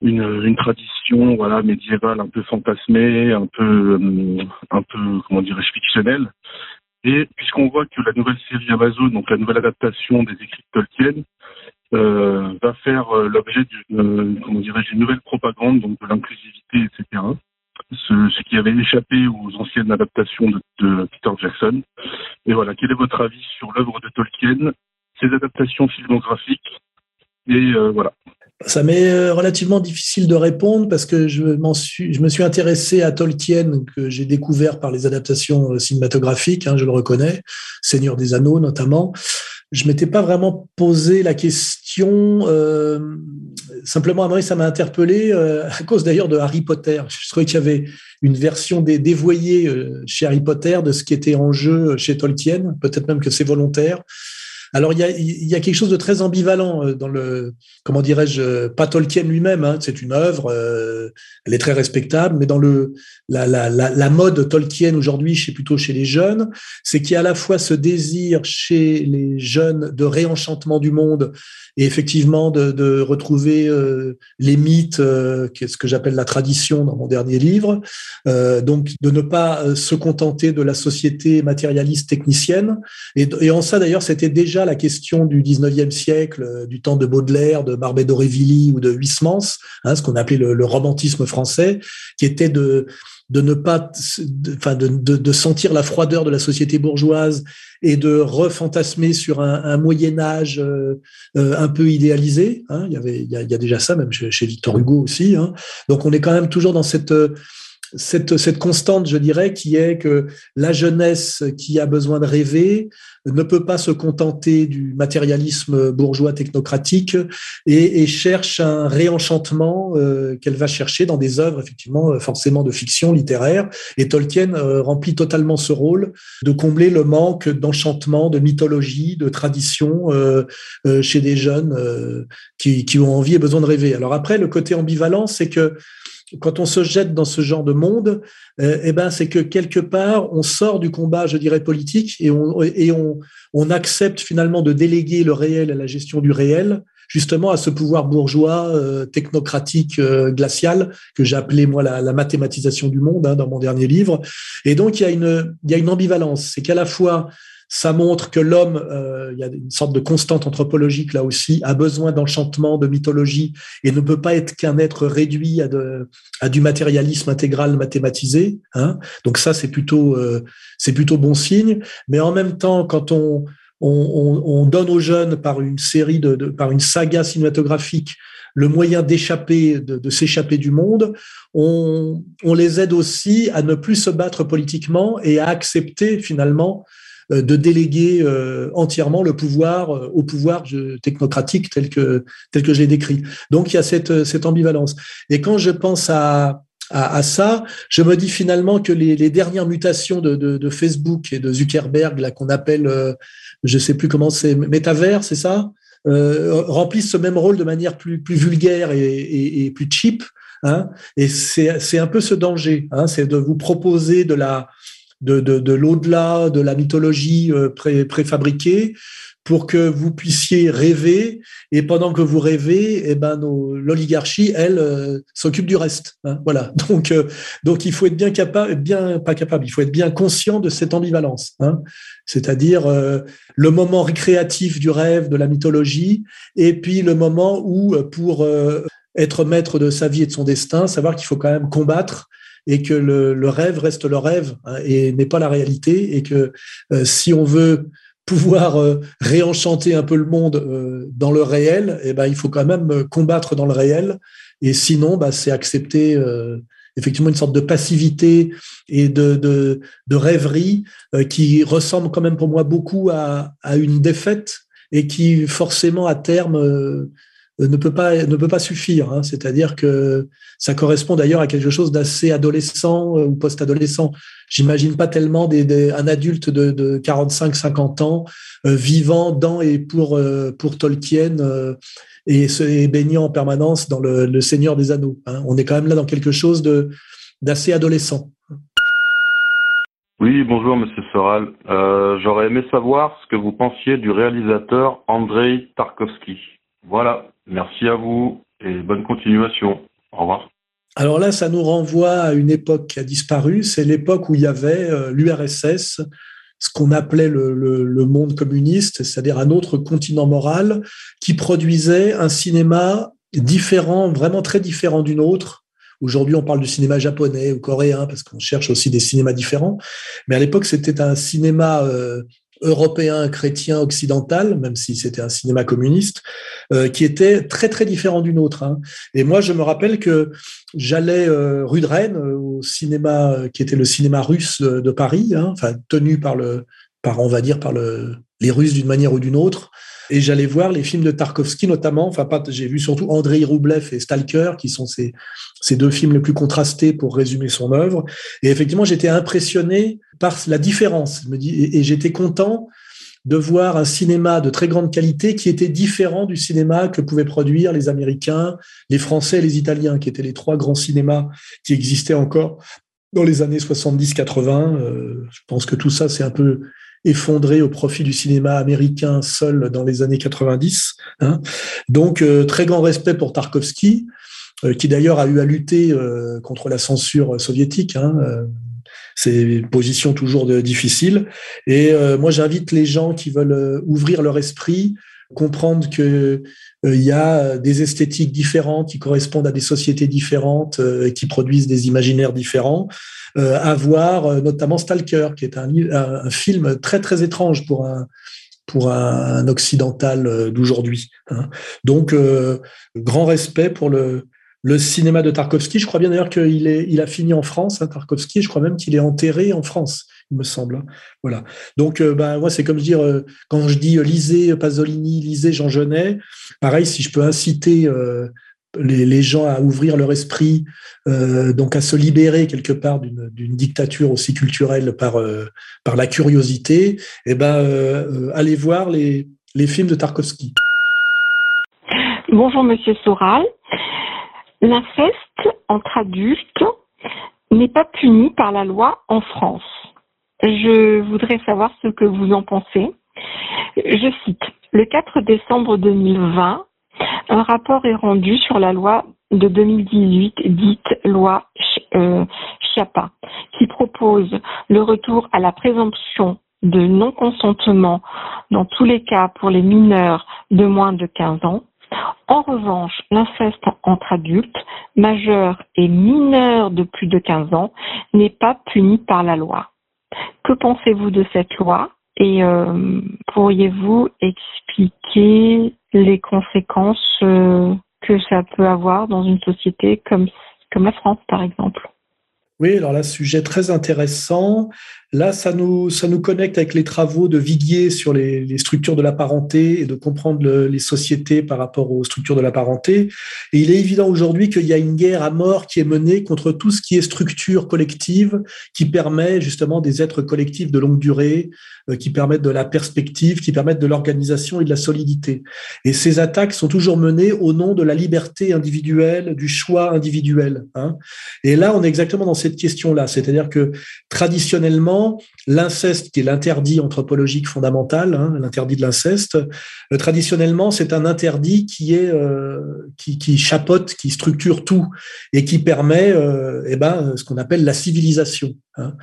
[SPEAKER 9] une, tradition voilà médiévale un peu fantasmée, un peu un peu comment dirais-je fictionnelle. Et puisqu'on voit que la nouvelle série Amazon, donc la nouvelle adaptation des écrits de Tolkien, euh, va faire euh, l'objet d'une comment dirais-je une nouvelle propagande donc de l'inclusivité etc ce, qui avait échappé aux anciennes adaptations de, Peter Jackson. Et voilà quel est votre avis sur l'œuvre de Tolkien ses adaptations filmographiques et euh, voilà.
[SPEAKER 3] Ça m'est euh, relativement difficile de répondre parce que je, me suis intéressé à Tolkien que j'ai découvert par les adaptations euh, cinématographiques, hein, je le reconnais, Seigneur des Anneaux notamment. Je m'étais pas vraiment posé la question. Euh, simplement, à ça m'a interpellé euh, à cause d'ailleurs de Harry Potter. Je trouvais qu'il y avait une version des dévoyée euh, chez Harry Potter de ce qui était en jeu chez Tolkien. Peut-être même que c'est volontaire. Alors il y a, quelque chose de très ambivalent dans le, comment dirais-je, pas Tolkien lui-même, hein, c'est une œuvre, elle est très respectable, mais dans le la, la, la, la mode Tolkien aujourd'hui, chez plutôt chez les jeunes, c'est qu'il y a à la fois ce désir chez les jeunes de réenchantement du monde et effectivement de, de retrouver euh, les mythes, euh, ce que j'appelle la tradition dans mon dernier livre, euh, donc de ne pas euh, se contenter de la société matérialiste technicienne. Et, en ça d'ailleurs, c'était déjà la question du 19e siècle, euh, du temps de Baudelaire, de Barbet d'Aurevilly ou de Huysmans, hein, ce qu'on appelait le, le, romantisme français, qui était de de ne pas, enfin de, de, de, sentir la froideur de la société bourgeoise et de refantasmer sur un, un Moyen Âge euh, euh, un peu idéalisé. Hein. Il y avait, il y, a, il y, a, déjà ça même chez, Victor Hugo aussi. Hein. Donc on est quand même toujours dans cette cette, cette constante, je dirais, qui est que la jeunesse qui a besoin de rêver ne peut pas se contenter du matérialisme bourgeois technocratique et, et cherche un réenchantement euh, qu'elle va chercher dans des œuvres, effectivement, euh, forcément de fiction littéraire. Et Tolkien euh, remplit totalement ce rôle de combler le manque d'enchantement, de mythologie, de tradition euh, euh chez des jeunes qui, qui ont envie et besoin de rêver. Alors après, le côté ambivalent, c'est que quand on se jette dans ce genre de monde, euh, eh ben c'est que quelque part on sort du combat, je dirais politique, et on et on, on accepte finalement de déléguer le réel à la gestion du réel, justement à ce pouvoir bourgeois euh, technocratique euh, glacial que j'ai appelé moi la, la, mathématisation du monde hein, dans mon dernier livre. Et donc il y a une il y a une ambivalence, c'est qu'à la fois ça montre que l'homme, euh, il y a une sorte de constante anthropologique là aussi, a besoin d'enchantement, de mythologie, et ne peut pas être qu'un être réduit à, de, à, du matérialisme intégral mathématisé. Hein. Donc ça, c'est plutôt, euh, c'est plutôt bon signe. Mais en même temps, quand on on, donne aux jeunes par une série de, par une saga cinématographique le moyen d'échapper, de, s'échapper du monde, on, les aide aussi à ne plus se battre politiquement et à accepter finalement de déléguer euh, entièrement le pouvoir euh, au pouvoir technocratique tel que tel que je l'ai décrit. Donc il y a cette cette ambivalence. Et quand je pense à à, ça, je me dis finalement que les, les dernières mutations de, de, de, Facebook et de Zuckerberg, là qu'on appelle, je sais plus comment c'est, métavers, c'est ça, euh, remplissent ce même rôle de manière plus plus vulgaire et, et, et plus cheap. Hein, et c'est c'est un peu ce danger, hein, c'est de vous proposer de la de, de, de l'au-delà, de la mythologie euh, pré, préfabriquée, pour que vous puissiez rêver. Et pendant que vous rêvez, eh ben, l'oligarchie, elle, euh, s'occupe du reste. Hein, voilà. Donc, euh, donc, il faut être bien capable, bien pas capable. Il faut être bien conscient de cette ambivalence. Hein, C'est-à-dire le moment récréatif du rêve, de la mythologie, et puis le moment où, pour être maître de sa vie et de son destin, savoir qu'il faut quand même combattre et que le, rêve reste le rêve hein, et n'est pas la réalité et que euh, si on veut pouvoir euh, réenchanter un peu le monde euh, dans le réel, eh ben, il faut quand même combattre dans le réel. Et sinon bah, c'est accepter effectivement une sorte de passivité et de, de, rêverie qui ressemble quand même pour moi beaucoup à, à une défaite et qui forcément à terme ne peut pas ne peut pas suffire. Hein. C'est-à-dire que ça correspond d'ailleurs à quelque chose d'assez adolescent euh, ou post-adolescent. J'imagine pas tellement des, un adulte de, de 45-50 ans euh, vivant dans et pour euh, pour Tolkien et, baignant en permanence dans le, le Seigneur des Anneaux. Hein. On est quand même là dans quelque chose de d'assez adolescent.
[SPEAKER 5] Oui, bonjour Monsieur Soral. J'aurais aimé savoir ce que vous pensiez du réalisateur Andrei Tarkovsky. Voilà. Merci à vous et bonne continuation. Au revoir.
[SPEAKER 3] Alors là, ça nous renvoie à une époque qui a disparu. C'est l'époque où il y avait euh, l'URSS, ce qu'on appelait le, monde communiste, c'est-à-dire un autre continent moral, qui produisait un cinéma différent, vraiment très différent d'une autre. Aujourd'hui, on parle du cinéma japonais ou coréen parce qu'on cherche aussi des cinémas différents. Mais à l'époque, c'était un cinéma euh, européen, chrétien, occidental, même si c'était un cinéma communiste, euh, qui était très très différent d'une autre. Hein. Et moi, je me rappelle que j'allais euh, rue de Rennes euh, au cinéma qui était le cinéma russe de, Paris, hein, enfin tenu par le, par on va dire par le, les Russes d'une manière ou d'une autre. Et j'allais voir les films de Tarkovsky notamment. Enfin, pas, j'ai vu surtout Andrei Roublev et Stalker, qui sont ces deux films les plus contrastés pour résumer son œuvre. Et effectivement, j'étais impressionné par la différence. et, j'étais content de voir un cinéma de très grande qualité qui était différent du cinéma que pouvaient produire les Américains, les Français et les Italiens, qui étaient les trois grands cinémas qui existaient encore dans les années 70-80. Euh, je pense que tout ça, c'est un peu effondré au profit du cinéma américain seul dans les années 90. Hein. Donc, euh, très grand respect pour Tarkovsky, euh, qui d'ailleurs a eu à lutter euh, contre la censure soviétique. Hein, c'est une position toujours de, difficile. Et moi, j'invite les gens qui veulent ouvrir leur esprit, comprendre que il y a des esthétiques différentes qui correspondent à des sociétés différentes et qui produisent des imaginaires différents. Euh, à voir, euh, notamment Stalker, qui est un, film très très étrange pour un pour un, occidental euh, d'aujourd'hui. Hein. Donc, grand respect pour le, le cinéma de Tarkovsky. Je crois bien d'ailleurs qu'il est, il a fini en France, hein, Tarkovsky. Je crois même qu'il est enterré en France, il me semble. Hein. Voilà. Donc, ben, moi, c'est comme dire, quand je dis lisez Pasolini, lisez Jean Genet, pareil, si je peux inciter les, gens à ouvrir leur esprit, euh, donc à se libérer quelque part d'une dictature aussi culturelle par, euh, la curiosité, et eh ben, euh, allez voir les, les films de Tarkovsky.
[SPEAKER 10] Bonjour Monsieur Soral. L'inceste entre adultes n'est pas puni par la loi en France. Je voudrais savoir ce que vous en pensez. Je cite, le 4 décembre 2020, un rapport est rendu sur la loi de 2018 dite loi euh, qui propose le retour à la présomption de non-consentement dans tous les cas pour les mineurs de moins de 15 ans. En revanche, l'inceste entre adultes, majeurs et mineurs de plus de 15 ans n'est pas puni par la loi. Que pensez-vous de cette loi Et pourriez-vous expliquer les conséquences que ça peut avoir dans une société comme, comme la France, par exemple?
[SPEAKER 3] Oui, alors là, sujet très intéressant. Là, ça nous, ça nous connecte avec les travaux de Viguier sur les, structures de la parenté et de comprendre les sociétés par rapport aux structures de la parenté. Et il est évident aujourd'hui qu'il y a une guerre à mort qui est menée contre tout ce qui est structure collective, qui permet justement des êtres collectifs de longue durée, euh, qui permettent de la perspective, qui permettent de l'organisation et de la solidité. Et ces attaques sont toujours menées au nom de la liberté individuelle, du choix individuel. Hein. Et là, on est exactement dans question-là, c'est-à-dire que traditionnellement, l'inceste, qui est l'interdit anthropologique fondamental, hein, l'interdit de l'inceste, euh, traditionnellement, c'est un interdit qui est euh, qui, chapote, qui structure tout et qui permet, euh, eh ben, ce qu'on appelle la civilisation. Hein.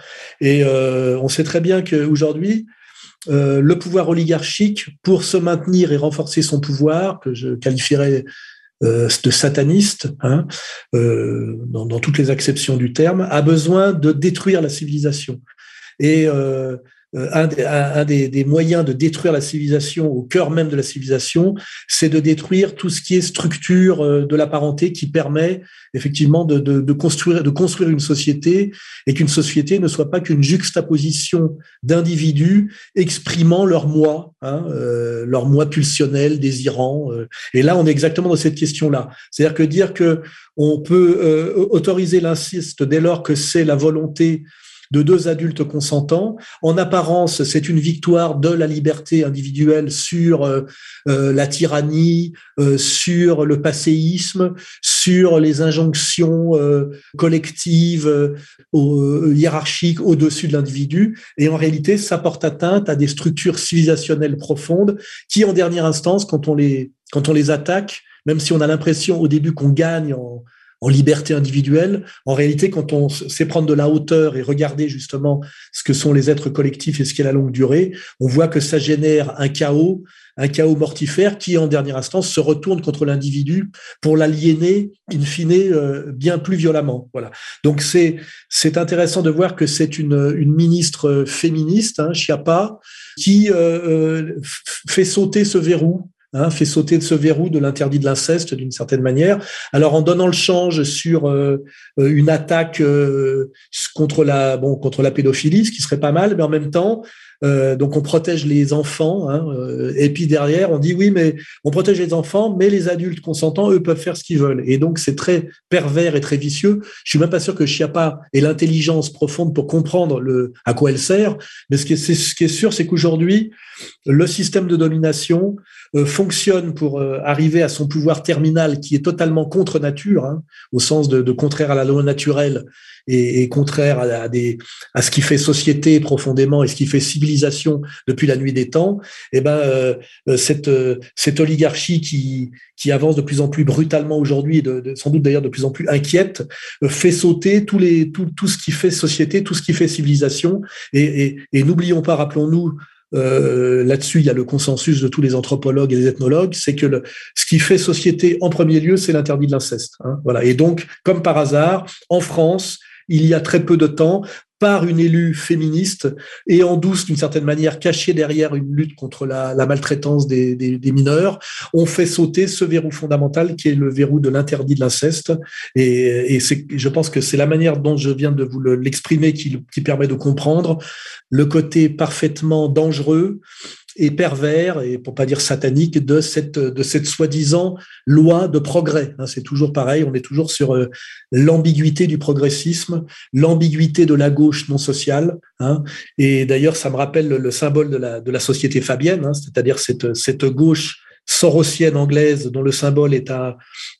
[SPEAKER 3] Et on sait très bien qu'aujourd'hui, le pouvoir oligarchique, pour se maintenir et renforcer son pouvoir, que je qualifierais de sataniste, hein, dans, dans, toutes les acceptions du terme, a besoin de détruire la civilisation. Et euh, euh, un, des, un des, moyens de détruire la civilisation au cœur même de la civilisation, c'est de détruire tout ce qui est structure euh, de la parenté qui permet effectivement de, construire, une société et qu'une société ne soit pas qu'une juxtaposition d'individus exprimant leur moi, hein, euh, leur moi pulsionnel, désirant. et là, on est exactement dans cette question-là. C'est-à-dire que dire que on peut autoriser l'inceste dès lors que c'est la volonté de deux adultes consentants. En apparence, c'est une victoire de la liberté individuelle sur euh, euh, la tyrannie, euh, sur le passéisme, sur les injonctions collectives, hiérarchiques au-dessus de l'individu. Et en réalité, ça porte atteinte à des structures civilisationnelles profondes qui, en dernière instance, quand on les, quand on les attaque, même si on a l'impression au début qu'on gagne en, en liberté individuelle. En réalité, quand on sait prendre de la hauteur et regarder justement ce que sont les êtres collectifs et ce qu'est la longue durée, on voit que ça génère un chaos, un chaos mortifère qui, en dernière instance, se retourne contre l'individu pour l'aliéner, in fine, euh, bien plus violemment. Voilà. Donc c'est c'est intéressant de voir que c'est une, une ministre féministe, hein, Chiappa, qui euh, euh, fait sauter ce verrou Hein, fait sauter de ce verrou de l'interdit de l'inceste d'une certaine manière. Alors en donnant le change sur euh, euh, une attaque euh, contre la bon contre la pédophilie, ce qui serait pas mal, mais en même temps, donc on protège les enfants. Hein, et puis derrière, on dit oui, mais on protège les enfants, mais les adultes consentants, eux, peuvent faire ce qu'ils veulent. Et donc c'est très pervers et très vicieux. Je suis même pas sûr que Chiappa ait l'intelligence profonde pour comprendre à quoi elle sert. Mais ce qui est, sûr, c'est qu'aujourd'hui, le système de domination euh, fonctionne pour euh, arriver à son pouvoir terminal qui est totalement contre nature, hein, au sens de, contraire à la loi naturelle et, contraire à, à ce qui fait société profondément et ce qui fait civilisation depuis la nuit des temps, eh ben euh, cette, cette oligarchie qui, avance de plus en plus brutalement aujourd'hui, sans doute d'ailleurs de plus en plus inquiète, fait sauter tout, ce qui fait société, tout ce qui fait civilisation. Et, n'oublions pas, rappelons-nous, euh, là-dessus, il y a le consensus de tous les anthropologues et les ethnologues, c'est que ce qui fait société en premier lieu, c'est l'interdit de l'inceste. Hein, voilà. Et donc, comme par hasard, en France, il y a très peu de temps, par une élue féministe et en douce, d'une certaine manière, cachée derrière une lutte contre la, maltraitance des, mineurs, on fait sauter ce verrou fondamental qui est le verrou de l'interdit de l'inceste. Et, je pense que c'est la manière dont je viens de vous l'exprimer qui permet de comprendre le côté parfaitement dangereux et pervers, et pour pas dire satanique, de cette, de cette soi-disant loi de progrès. Hein, c'est toujours pareil, on est toujours sur euh, l'ambiguïté du progressisme, l'ambiguïté de la gauche non sociale. Hein, et d'ailleurs, ça me rappelle le, symbole de la, de la société fabienne, hein, c'est-à-dire cette, cette gauche sorosienne anglaise dont le symbole est un,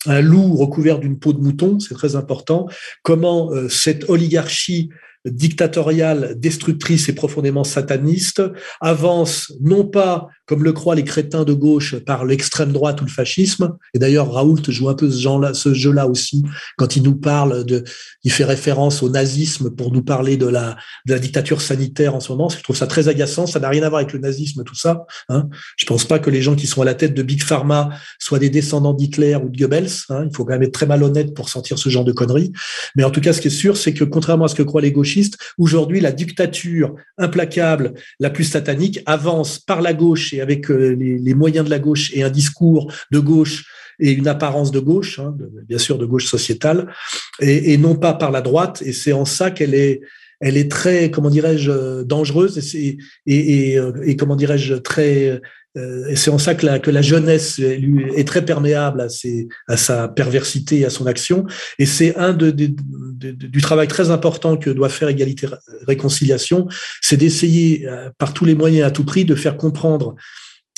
[SPEAKER 3] un loup recouvert d'une peau de mouton, c'est très important. Comment euh, cette oligarchie dictatoriale, destructrice et profondément sataniste avance non pas comme le croient les crétins de gauche, par l'extrême droite ou le fascisme. Et d'ailleurs, Raoult joue un peu ce, ce jeu-là aussi quand il nous parle de, il fait référence au nazisme pour nous parler de la, de la dictature sanitaire en ce moment. Je trouve ça très agaçant. Ça n'a rien à voir avec le nazisme, tout ça. Hein. Je pense pas que les gens qui sont à la tête de Big Pharma soient des descendants d'Hitler ou de Goebbels. Hein. Il faut quand même être très malhonnête pour sentir ce genre de conneries. Mais en tout cas, ce qui est sûr, c'est que contrairement à ce que croient les gauchistes, aujourd'hui, la dictature implacable, la plus satanique, avance par la gauche avec euh, les, moyens de la gauche et un discours de gauche et une apparence de gauche, hein, bien sûr de gauche sociétale, et, non pas par la droite. Et c'est en ça qu'elle est, elle est très, comment dirais-je, dangereuse et, et, et, comment dirais-je, très euh, et c'est en ça que la, que la jeunesse est très perméable à, ses, à sa perversité et à son action. Et c'est un de, du travail très important que doit faire Égalité Réconciliation, c'est d'essayer euh, par tous les moyens à tout prix de faire comprendre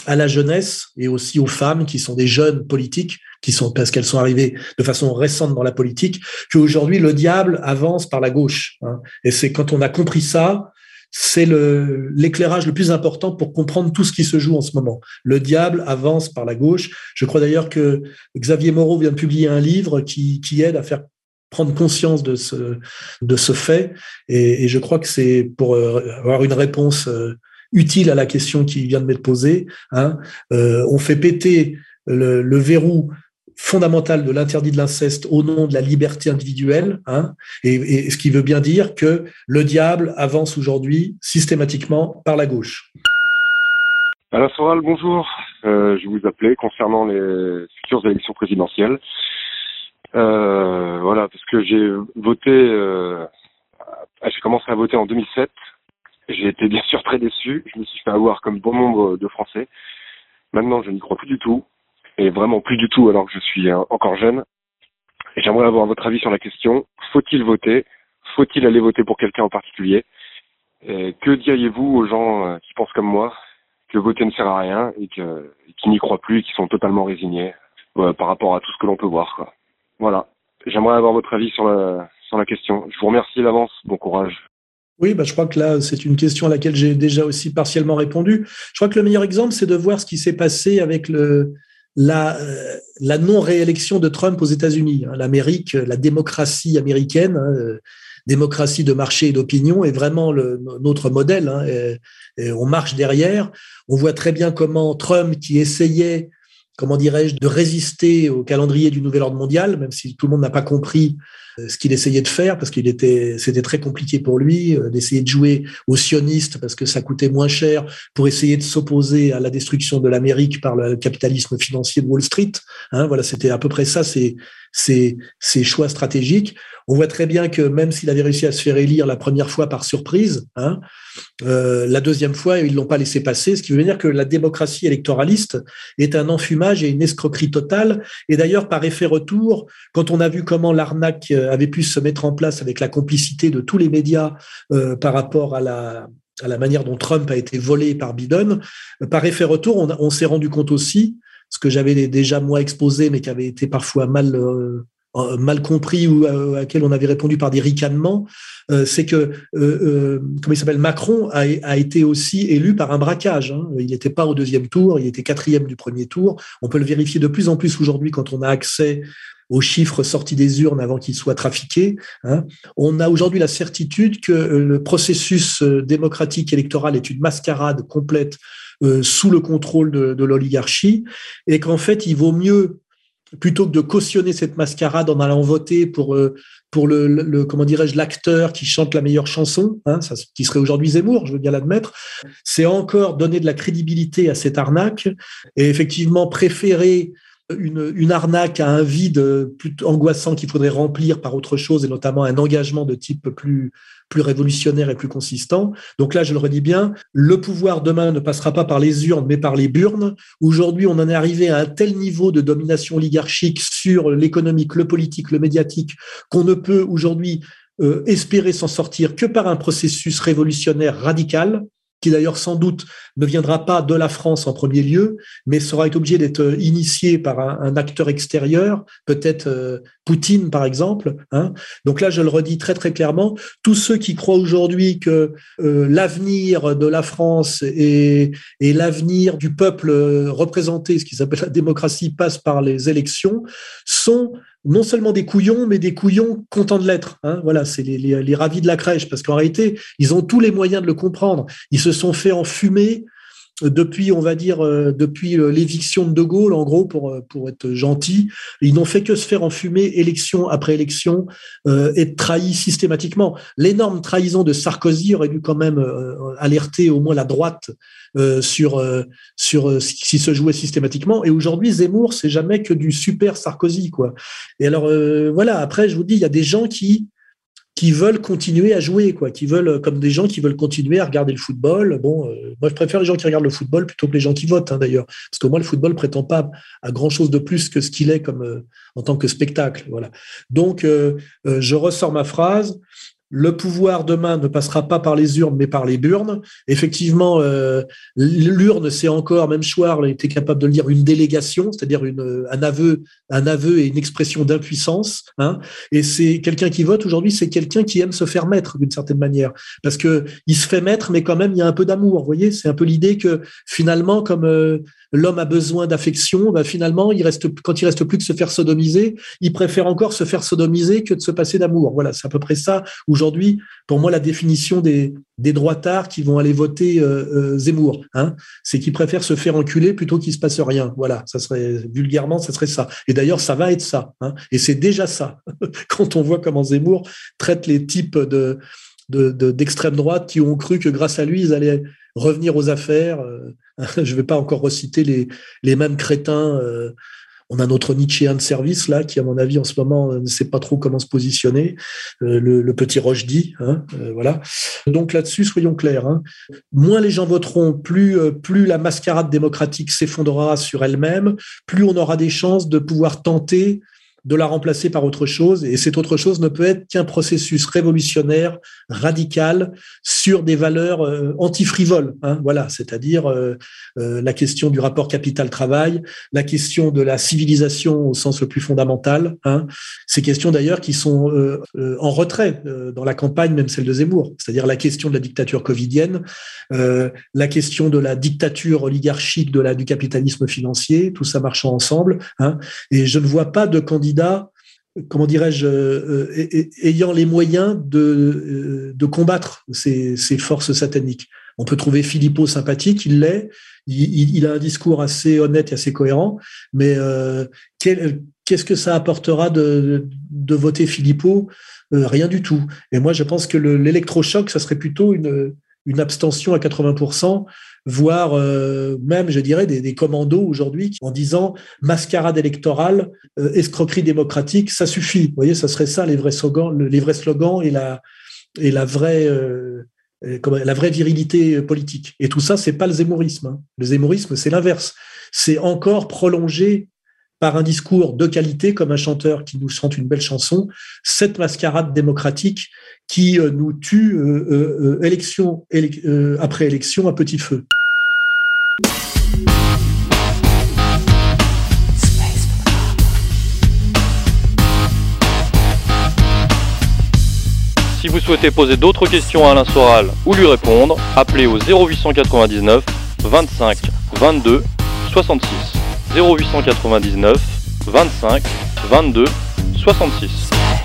[SPEAKER 3] à la jeunesse et aussi aux femmes qui sont des jeunes politiques, qui sont parce qu'elles sont arrivées de façon récente dans la politique, qu'aujourd'hui le diable avance par la gauche. Hein. Et c'est quand on a compris ça, c'est l'éclairage le, plus important pour comprendre tout ce qui se joue en ce moment. Le diable avance par la gauche. Je crois d'ailleurs que Xavier Moreau vient de publier un livre qui, qui aide à faire prendre conscience de ce, de ce fait. Et, je crois que c'est pour euh, avoir une réponse euh, utile à la question qui vient de m'être posée. Hein, euh, on fait péter le, le verrou fondamentale de l'interdit de l'inceste au nom de la liberté individuelle, hein, et, ce qui veut bien dire que le diable avance aujourd'hui systématiquement par la gauche.
[SPEAKER 6] Alain Soral, bonjour. Euh, je vous appelais concernant les futures élections présidentielles. Euh, voilà, parce que j'ai voté, euh, j'ai commencé à voter en 2007. J'ai été bien sûr très déçu. Je me suis fait avoir comme bon nombre de Français. Maintenant, je n'y crois plus du tout et vraiment plus du tout alors que je suis euh, encore jeune. Et j'aimerais avoir votre avis sur la question. Faut-il voter? Faut-il aller voter pour quelqu'un en particulier? Et Que diriez-vous aux gens euh, qui pensent comme moi que voter ne sert à rien et, que, qui n'y croient plus et qui sont totalement résignés euh, par rapport à tout ce que l'on peut voir. Voilà. J'aimerais avoir votre avis sur la, sur la question. Je vous remercie d'avance. Bon courage.
[SPEAKER 3] Oui, bah, je crois que là, c'est une question à laquelle j'ai déjà aussi partiellement répondu. Je crois que le meilleur exemple, c'est de voir ce qui s'est passé avec le, la, euh, la non-réélection de Trump aux États-Unis. Hein. L'Amérique, la démocratie américaine, hein, euh, démocratie de marché et d'opinion, est vraiment notre modèle. Hein, et, on marche derrière. On voit très bien comment Trump, qui essayait, comment dirais-je, de résister au calendrier du nouvel ordre mondial, même si tout le monde n'a pas compris ce qu'il essayait de faire parce qu'il était, c'était très compliqué pour lui euh, d'essayer de jouer aux sionistes parce que ça coûtait moins cher pour essayer de s'opposer à la destruction de l'Amérique par le capitalisme financier de Wall Street. Hein, voilà, c'était à peu près ça, ses, ses choix stratégiques. On voit très bien que même s'il avait réussi à se faire élire la première fois par surprise, hein, euh, la deuxième fois, ils l'ont pas laissé passer, ce qui veut dire que la démocratie électoraliste est un enfumage et une escroquerie totale. Et d'ailleurs, par effet retour, quand on a vu comment l'arnaque avait pu se mettre en place avec la complicité de tous les médias euh, par rapport à la, à manière dont Trump a été volé par Biden, par effet retour, on, s'est rendu compte aussi, ce que j'avais déjà moi exposé, mais qui avait été parfois mal euh, euh, mal compris ou à, laquelle on avait répondu par des ricanements, euh, c'est que, euh, comment il s'appelle, Macron a, été aussi élu par un braquage. Hein. Il n'était pas au deuxième tour, il était quatrième du premier tour. On peut le vérifier de plus en plus aujourd'hui quand on a accès aux chiffres sortis des urnes avant qu'ils soient trafiqués. Hein. On a aujourd'hui la certitude que le processus démocratique électoral est une mascarade complète sous le contrôle de, l'oligarchie et qu'en fait, il vaut mieux plutôt que de cautionner cette mascarade en allant voter pour euh, pour le, comment dirais-je l'acteur qui chante la meilleure chanson, hein, qui serait aujourd'hui Zemmour, je veux bien l'admettre, c'est encore donner de la crédibilité à cette arnaque et effectivement préférer une, arnaque à un vide plus angoissant qu'il faudrait remplir par autre chose et notamment un engagement de type plus plus révolutionnaire et plus consistant. Donc là, je le redis bien, le pouvoir demain ne passera pas par les urnes, mais par les burnes. Aujourd'hui, on en est arrivé à un tel niveau de domination oligarchique sur l'économique, le politique, le médiatique, qu'on ne peut aujourd'hui euh, espérer s'en sortir que par un processus révolutionnaire radical qui d'ailleurs sans doute ne viendra pas de la France en premier lieu, mais sera obligé d'être initié par un, acteur extérieur, peut-être euh, Poutine par exemple. Hein. Donc là, je le redis très très clairement, tous ceux qui croient aujourd'hui que euh, l'avenir de la France et, et l'avenir du peuple représenté, ce qui s'appelle la démocratie, passe par les élections, sont non seulement des couillons, mais des couillons contents de l'être. Hein. Voilà, c'est les, ravis de la crèche, parce qu'en réalité, ils ont tous les moyens de le comprendre. Ils se sont fait enfumer depuis, on va dire, euh, depuis euh, l'éviction de De Gaulle, en gros, pour, pour être gentil. Ils n'ont fait que se faire enfumer élection après élection et trahis systématiquement. L'énorme trahison de Sarkozy aurait dû quand même alerter au moins la droite sur, sur ce qui se jouait systématiquement. Et aujourd'hui, Zemmour, c'est jamais que du super Sarkozy, quoi. Et alors, voilà, après, je vous dis, il y a des gens qui qui veulent continuer à jouer, quoi, qui veulent, comme des gens qui veulent continuer à regarder le football. Bon, euh, moi, je préfère les gens qui regardent le football plutôt que les gens qui votent, hein, d'ailleurs, parce que moi, le football prétend pas à grand chose de plus que ce qu'il est comme euh, en tant que spectacle. Voilà. Donc, euh, je ressors ma phrase le pouvoir demain ne passera pas par les urnes, mais par les burnes. Effectivement, euh, l'urne, c'est encore, même Schwarz était capable de le dire, une délégation, c'est-à-dire un aveu, un aveu et une expression d'impuissance. Hein. Et c'est quelqu'un qui vote aujourd'hui, c'est quelqu'un qui aime se faire mettre d'une certaine manière, parce que il se fait mettre, mais quand même il y a un peu d'amour. Vous voyez, c'est un peu l'idée que finalement, comme euh, l'homme a besoin d'affection, bah finalement, il quand il reste plus que se faire sodomiser, il préfère encore se faire sodomiser que de se passer d'amour. Voilà, c'est à peu près ça aujourd'hui, pour moi, la définition des, droitards qui vont aller voter euh, euh, Zemmour. Hein, c'est qu'ils préfèrent se faire enculer plutôt qu'il se passe rien. Voilà, ça serait vulgairement, ça serait ça. Et d'ailleurs, ça va être ça. Hein, et c'est déjà ça quand on voit comment Zemmour traite les types de d'extrême droite qui ont cru que grâce à lui, ils allaient revenir aux affaires. Euh, je ne vais pas encore reciter les, les mêmes crétins. Euh, on a notre Nietzschéen de service là, qui à mon avis en ce moment ne sait pas trop comment se positionner, euh, le, petit Rochdy, hein, euh, voilà. Donc là-dessus, soyons clairs. Hein. Moins les gens voteront, plus plus la mascarade démocratique s'effondrera sur elle-même, plus on aura des chances de pouvoir tenter de la remplacer par autre chose. Et cette autre chose ne peut être qu'un processus révolutionnaire, radical, sur des valeurs euh, antifrivoles. Hein, voilà, c'est-à-dire euh, euh, la question du rapport capital-travail, la question de la civilisation au sens le plus fondamental. Hein, ces questions d'ailleurs qui sont en retrait dans la campagne, même celle de Zemmour, c'est-à-dire la question de la dictature covidienne, la question de la dictature oligarchique de la, du capitalisme financier, tout ça marchant ensemble. Hein, et je ne vois pas de candidat comment dirais-je, euh, euh, ayant les moyens de, euh, combattre ces, forces sataniques. On peut trouver Philippot sympathique, il l'est, il, a un discours assez honnête et assez cohérent, mais qu'est-ce que ça apportera de, de voter Philippot? Rien du tout. Et moi, je pense que l'électrochoc, ça serait plutôt une, une abstention à 80%, voire euh, même, je dirais, des, commandos aujourd'hui en disant mascarade électorale, euh, escroquerie démocratique, ça suffit. Vous voyez, ça serait ça les vrais slogans, et la, vraie. Virilité politique. Et tout ça, c'est pas le zémourisme. Hein. Le zémourisme, c'est l'inverse. C'est encore prolonger par un discours de qualité, comme un chanteur qui nous chante une belle chanson, cette mascarade démocratique qui euh, nous tue euh, euh, élection après élection à petit feu.
[SPEAKER 1] Si vous souhaitez poser d'autres questions à Alain Soral ou lui répondre, appelez au 0899 25 22 66. 0899 25 22 66.